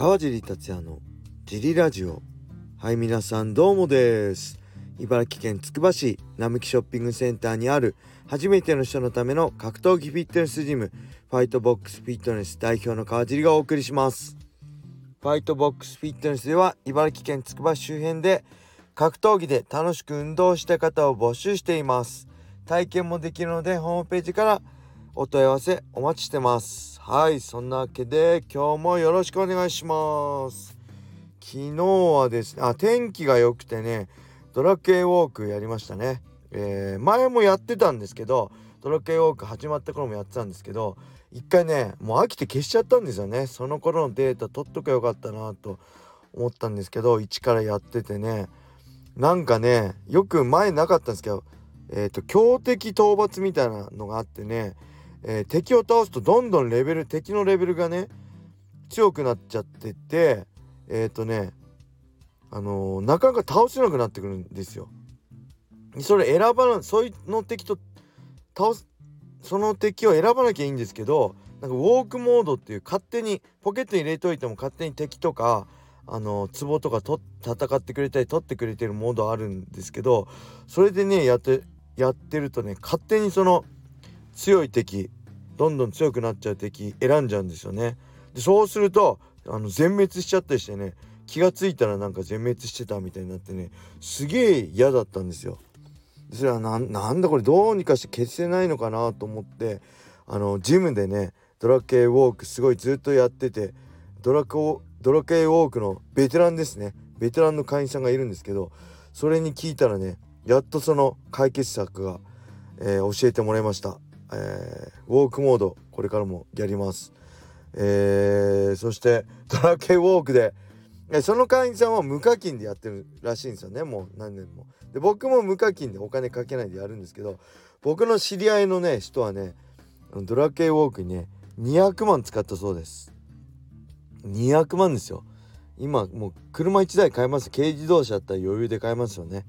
川尻達也のジリラジオはい皆さんどうもです。茨城県つくば市並木ショッピングセンターにある初めての人のための格闘技フィットネスジム。ファイトボックスフィットネス代表の川尻がお送りします。ファイトボックスフィットネスでは茨城県つくば市周辺で格闘技で楽しく運動した方を募集しています。体験もできるのでホームページからお問い合わせお待ちしてます。はいそんなわけで今日もよろしくお願いします。昨日はですねあ天気が良くてねドラクエウォークやりましたね、えー、前もやってたんですけどドラクエウォーク始まった頃もやってたんですけど一回ねもう飽きて消しちゃったんですよね。その頃のデータ取っとけばよかったなと思ったんですけど一からやっててねなんかねよく前なかったんですけどえっ、ー、と強敵討伐みたいなのがあってね、えー、敵を倒すとどんどんレベル敵のレベルがね強くなっちゃっててえっ、ー、とねあのー、なかなか倒せなくなってくるんですよ。それ選ばなそういうの敵と倒すその敵を選ばなきゃいいんですけどなんかウォークモードっていう勝手にポケットに入れといても勝手に敵とかあの壺とかと戦ってくれたり取ってくれてるモードあるんですけどそれでねやってやってるとね勝手にその強い敵どんどん強くなっちゃう敵選んじゃうんですよね。でそうするとあの全滅しちゃったりしてね気が付いたらなんか全滅してたみたいになってねすげえ嫌だったんですよ。それはなんだこれどうにかして消せないのかなと思ってあのジムでねドラケイウォークすごいずっとやっててドラコドラケイウォークのベテランですねベテランの会員さんがいるんですけどそれに聞いたらねやっとその解決策が、えー、教えてもらいました、えー、ウォークモードこれからもやります、えー、そしてドラケウォークでえその会員さんは無課金でやってるらしいんですよね。もう何年も。で僕も無課金でお金かけないでやるんですけど僕の知り合いのね人はねドラケウォークにね200万使ったそうです。200万ですよ。今もう車1台買えます。軽自動車だったら余裕で買えますよね。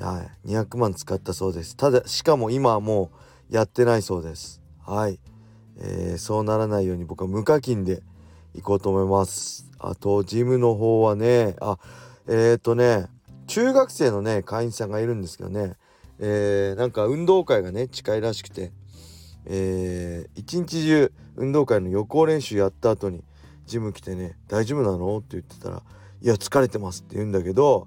はい。200万使ったそうです。ただしかも今はもうやってないそうです。はい、えー、そうならないように僕は無課金で行こうと思います。あとジムの方はねあえっ、ー、とね中学生のね会員さんがいるんですけどね。えー、なんか運動会がね近いらしくて。えー、一日中運動会の予行練習やった後にジム来てね「大丈夫なの?」って言ってたら「いや疲れてます」って言うんだけど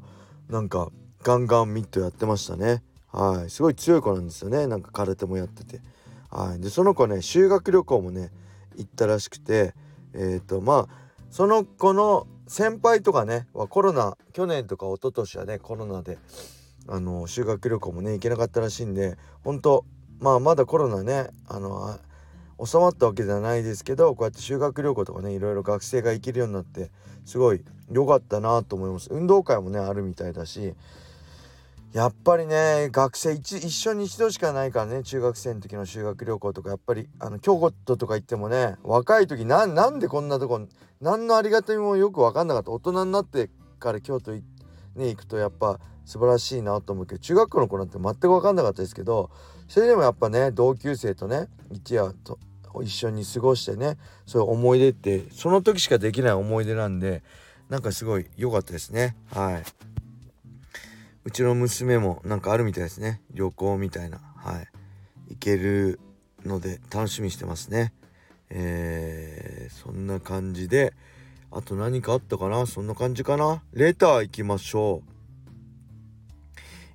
なんかガンガンミットやってましたね。はい。すごい強い子なんですよね。なんか空手もやってて。はい。でその子ね修学旅行もね行ったらしくてえっ、ー、とまあその子の先輩とかねはコロナ去年とか一昨年はねコロナであの修学旅行もね行けなかったらしいんで本当まあまだコロナねあの収まったわけじゃないですけどこうやって修学旅行とかねいろいろ学生が行けるようになってすごい良かったなと思います。運動会もねあるみたいだしやっぱりね学生一一緒に一度しかないからね中学生の時の修学旅行とかやっぱりあの京都とか行ってもね若い時ななんでこんなとこ何のありがたみもよく分かんなかった大人になってから京都、ね、行くとやっぱ素晴らしいなと思うけど中学校の子なんて全く分かんなかったですけどそれでもやっぱね同級生とね一夜と一緒に過ごしてねそういう思い出ってその時しかできない思い出なんでなんかすごい良かったですねはい。うちの娘もなんかあるみたいですね。旅行みたいな。はい。行けるので楽しみにしてますね。えー、そんな感じであと何かあったかな？そんな感じかな？レター行きましょう。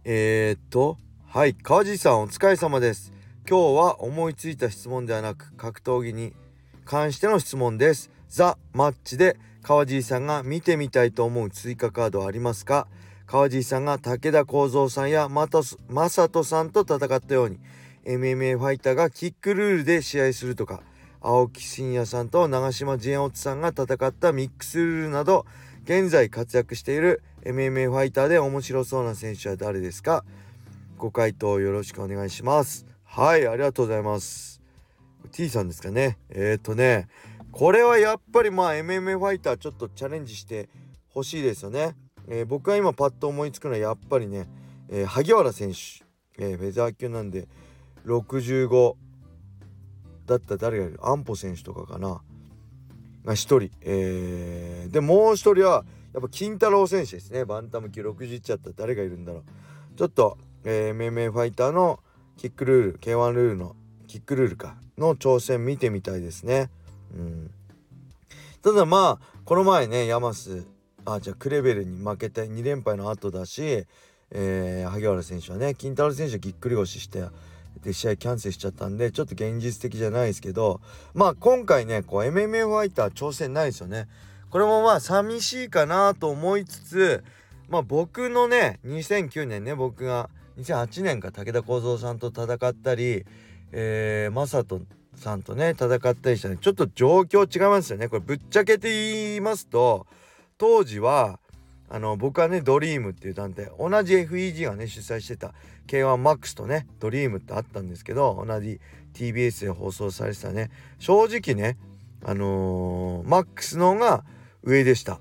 えー、っとはい川地さんお疲れ様です。今日は思いついた質問ではなく格闘技に関しての質問です。ザ・マッチで川地さんが見てみたいと思う追加カードありますか？川尻さんが武田幸三さんや正人さんと戦ったように MMA ファイターがキックルールで試合するとか青木真也さんと長島ジェンオツさんが戦ったミックスルールなど現在活躍している MMA ファイターで面白そうな選手は誰ですか？ご回答よろしくお願いします。はいありがとうございます。T さんですかね？えっ、ー、とねこれはやっぱりまあ MMA ファイターちょっとチャレンジしてほしいですよね。えー、僕が今パッと思いつくのはやっぱりね、えー、萩原選手、えー、フェザー級なんで65だった誰がいる？安保選手とかかな。が1人、えー、でもう1人はやっぱ金太郎選手ですね。バンタム級60ちゃった誰がいるんだろう。ちょっと、えー、MMA ファイターのキックルール K1 ルールのキックルールか。の挑戦見てみたいですね。うん、ただまあこの前ねヤマスあじゃあクレベルに負けて2連敗の後だし、えー、萩原選手はね金太郎選手はぎっくり腰してで試合キャンセルしちゃったんでちょっと現実的じゃないですけどまあ今回ねこう MMA ファイター挑戦ないですよね。これもまあ寂しいかなと思いつつまあ僕のね2009年ね僕が2008年か武田幸三さんと戦ったりえー、正人さんとね戦ったりしたねちょっと状況違いますよねこれぶっちゃけて言いますと当時はあの僕はねドリームっていう団体同じ FEG がね主催してた K1MAX とねドリームってあったんですけど同じ TBS で放送されてたね。正直ねあのー、MAX の方が上でした。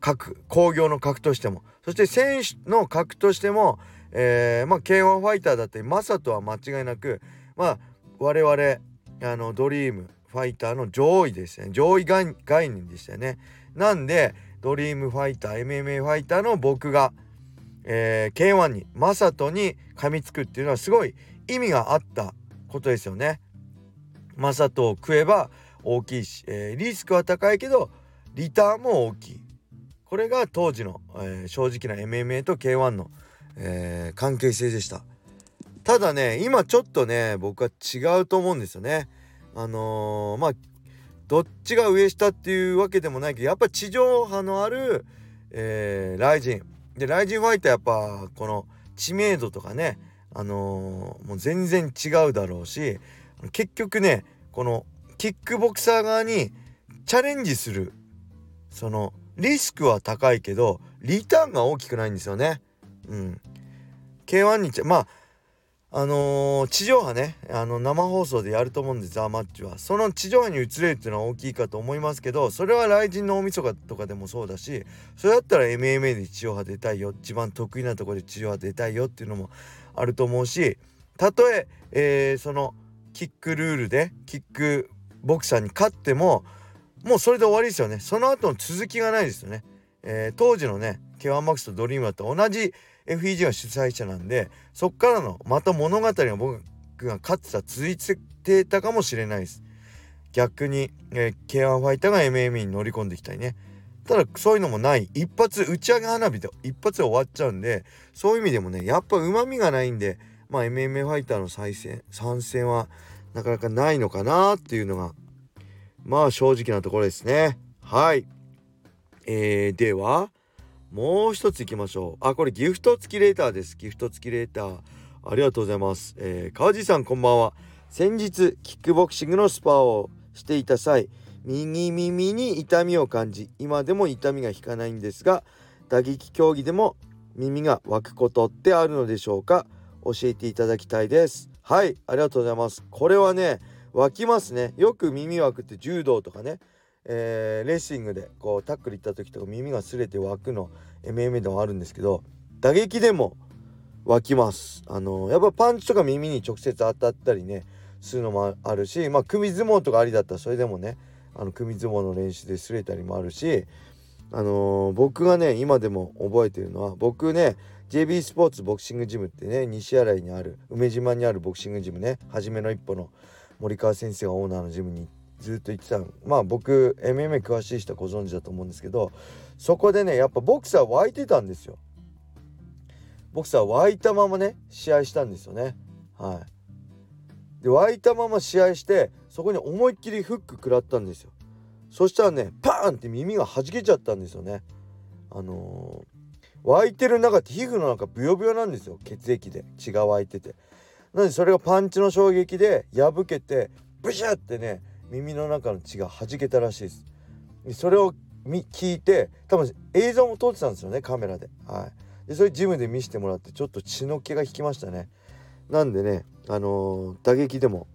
各工業の格としても。そして選手の格としてもえー、まあ K1 ファイターだってマサとは間違いなくまあ我々あのドリームファイターの上位でしたね。上位概念でしたよね。なんでドリームファイター MMA ファイターの僕が、えー、K1 にマサトに噛みつくっていうのはすごい意味があったことですよね。マサトを食えば大きいし、えー、リスクは高いけどリターンも大きい。これが当時の、えー、正直な MMA と K1 のえー、関係性でした。ただね今ちょっとね僕は違うと思うんですよね。あのー、まあどっちが上下っていうわけでもないけどやっぱ地上波のある、えー、ライジンでライジンファイターやっぱこの知名度とかねあのー、もう全然違うだろうし結局ねこのキックボクサー側にチャレンジするそのリスクは高いけどリターンが大きくないんですよね。うん K1 にまああのー、地上波ねあの生放送でやると思うんですザ・マッチは。その地上波に移れるっていうのは大きいかと思いますけどそれは雷神の大晦日とかでもそうだしそれだったら MMA で地上波出たいよ一番得意なとこで地上波出たいよっていうのもあると思うしたとええー、そのキックルールでキックボクサーに勝ってももうそれで終わりですよね。その後の続きがないですよね、えー、当時のね K1MAX とドリームだと同じ FEG が主催者なんでそっからのまた物語が僕が勝ってた続いてたかもしれないです。逆に、えー、K1 ファイターが MMA に乗り込んできたりね。ただそういうのもない。一発打ち上げ花火で一発で終わっちゃうんでそういう意味でもねやっぱうまみがないんでまあ MMA ファイターの再戦参戦はなかなかないのかなっていうのがまあ正直なところですね。はい。えー、ではもう一ついきましょう。あこれギフト付きレーターです。ギフト付きレーター。ありがとうございます。えー、川地さんこんばんは。先日キックボクシングのスパーをしていた際右耳に痛みを感じ今でも痛みが引かないんですが打撃競技でも耳が湧くことってあるのでしょうか？教えていただきたいです。はいありがとうございます。これはね湧きますね。よく耳湧くって柔道とかね。えー、レーシングでこうタックル行った時とか耳が擦れて湧くの MMA でもあるんですけど打撃でも湧きます。あのやっぱパンチとか耳に直接当たったりねするのもあるしまあ首相撲とかありだったらそれでもねあの首相撲の練習で擦れたりもあるしあのー、僕がね今でも覚えてるのは僕ね JB スポーツボクシングジムってね西新井にある梅島にあるボクシングジムね初めの一歩の森川先生がオーナーのジムに行ってずっと言ってたまあ僕 MMA 詳しい人はご存知だと思うんですけどそこでねやっぱボクサー湧いてたんですよ。ボクサー湧いたままね試合したんですよね。はい。で湧いたまま試合してそこに思いっきりフック食らったんですよ。そしたらねパーンって耳が弾けちゃったんですよね。あのー、湧いてる中って皮膚の中ブヨブヨなんですよ。血液で。血が湧いてて。なのでそれがパンチの衝撃で破けてブシュってね耳の中の血が弾けたらしいです。それを聞いて多分映像も撮ってたんですよねカメラで。はい。でそれジムで見せてもらってちょっと血の気が引きましたね。なんでねあのー、打撃でも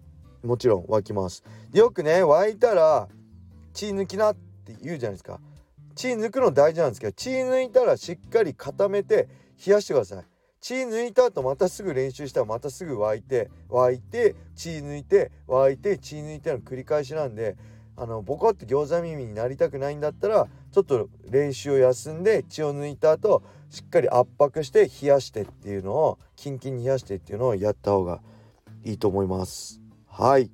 もちろん湧きます。よくね湧いたら血抜きなって言うじゃないですか。血抜くの大事なんですけど血抜いたらしっかり固めて冷やしてください。血抜いた後またすぐ練習したらまたすぐ沸いて沸いて血抜いて沸いて血抜いての繰り返しなんであのボコって餃子耳になりたくないんだったらちょっと練習を休んで血を抜いた後しっかり圧迫して冷やしてっていうのをキンキンに冷やしてっていうのをやった方がいいと思います。はい。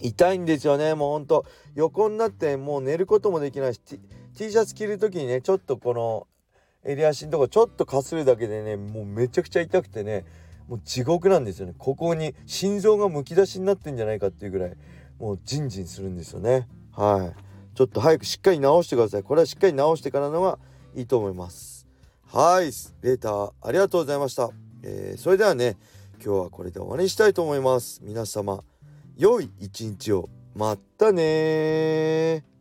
痛いんですよね。もうほんと横になってもう寝ることもできないし T, T シャツ着る時にねちょっとこの襟足のとこちょっとかするだけでねもうめちゃくちゃ痛くてねもう地獄なんですよね。ここに心臓がむき出しになってんじゃないかっていうぐらいもうジンジンするんですよね。はい。ちょっと早くしっかり直してください。これはしっかり直してからのがいいと思います。はい。レーターありがとうございました、えー、それではね今日はこれで終わりにしたいと思います。皆様良い一日を。またね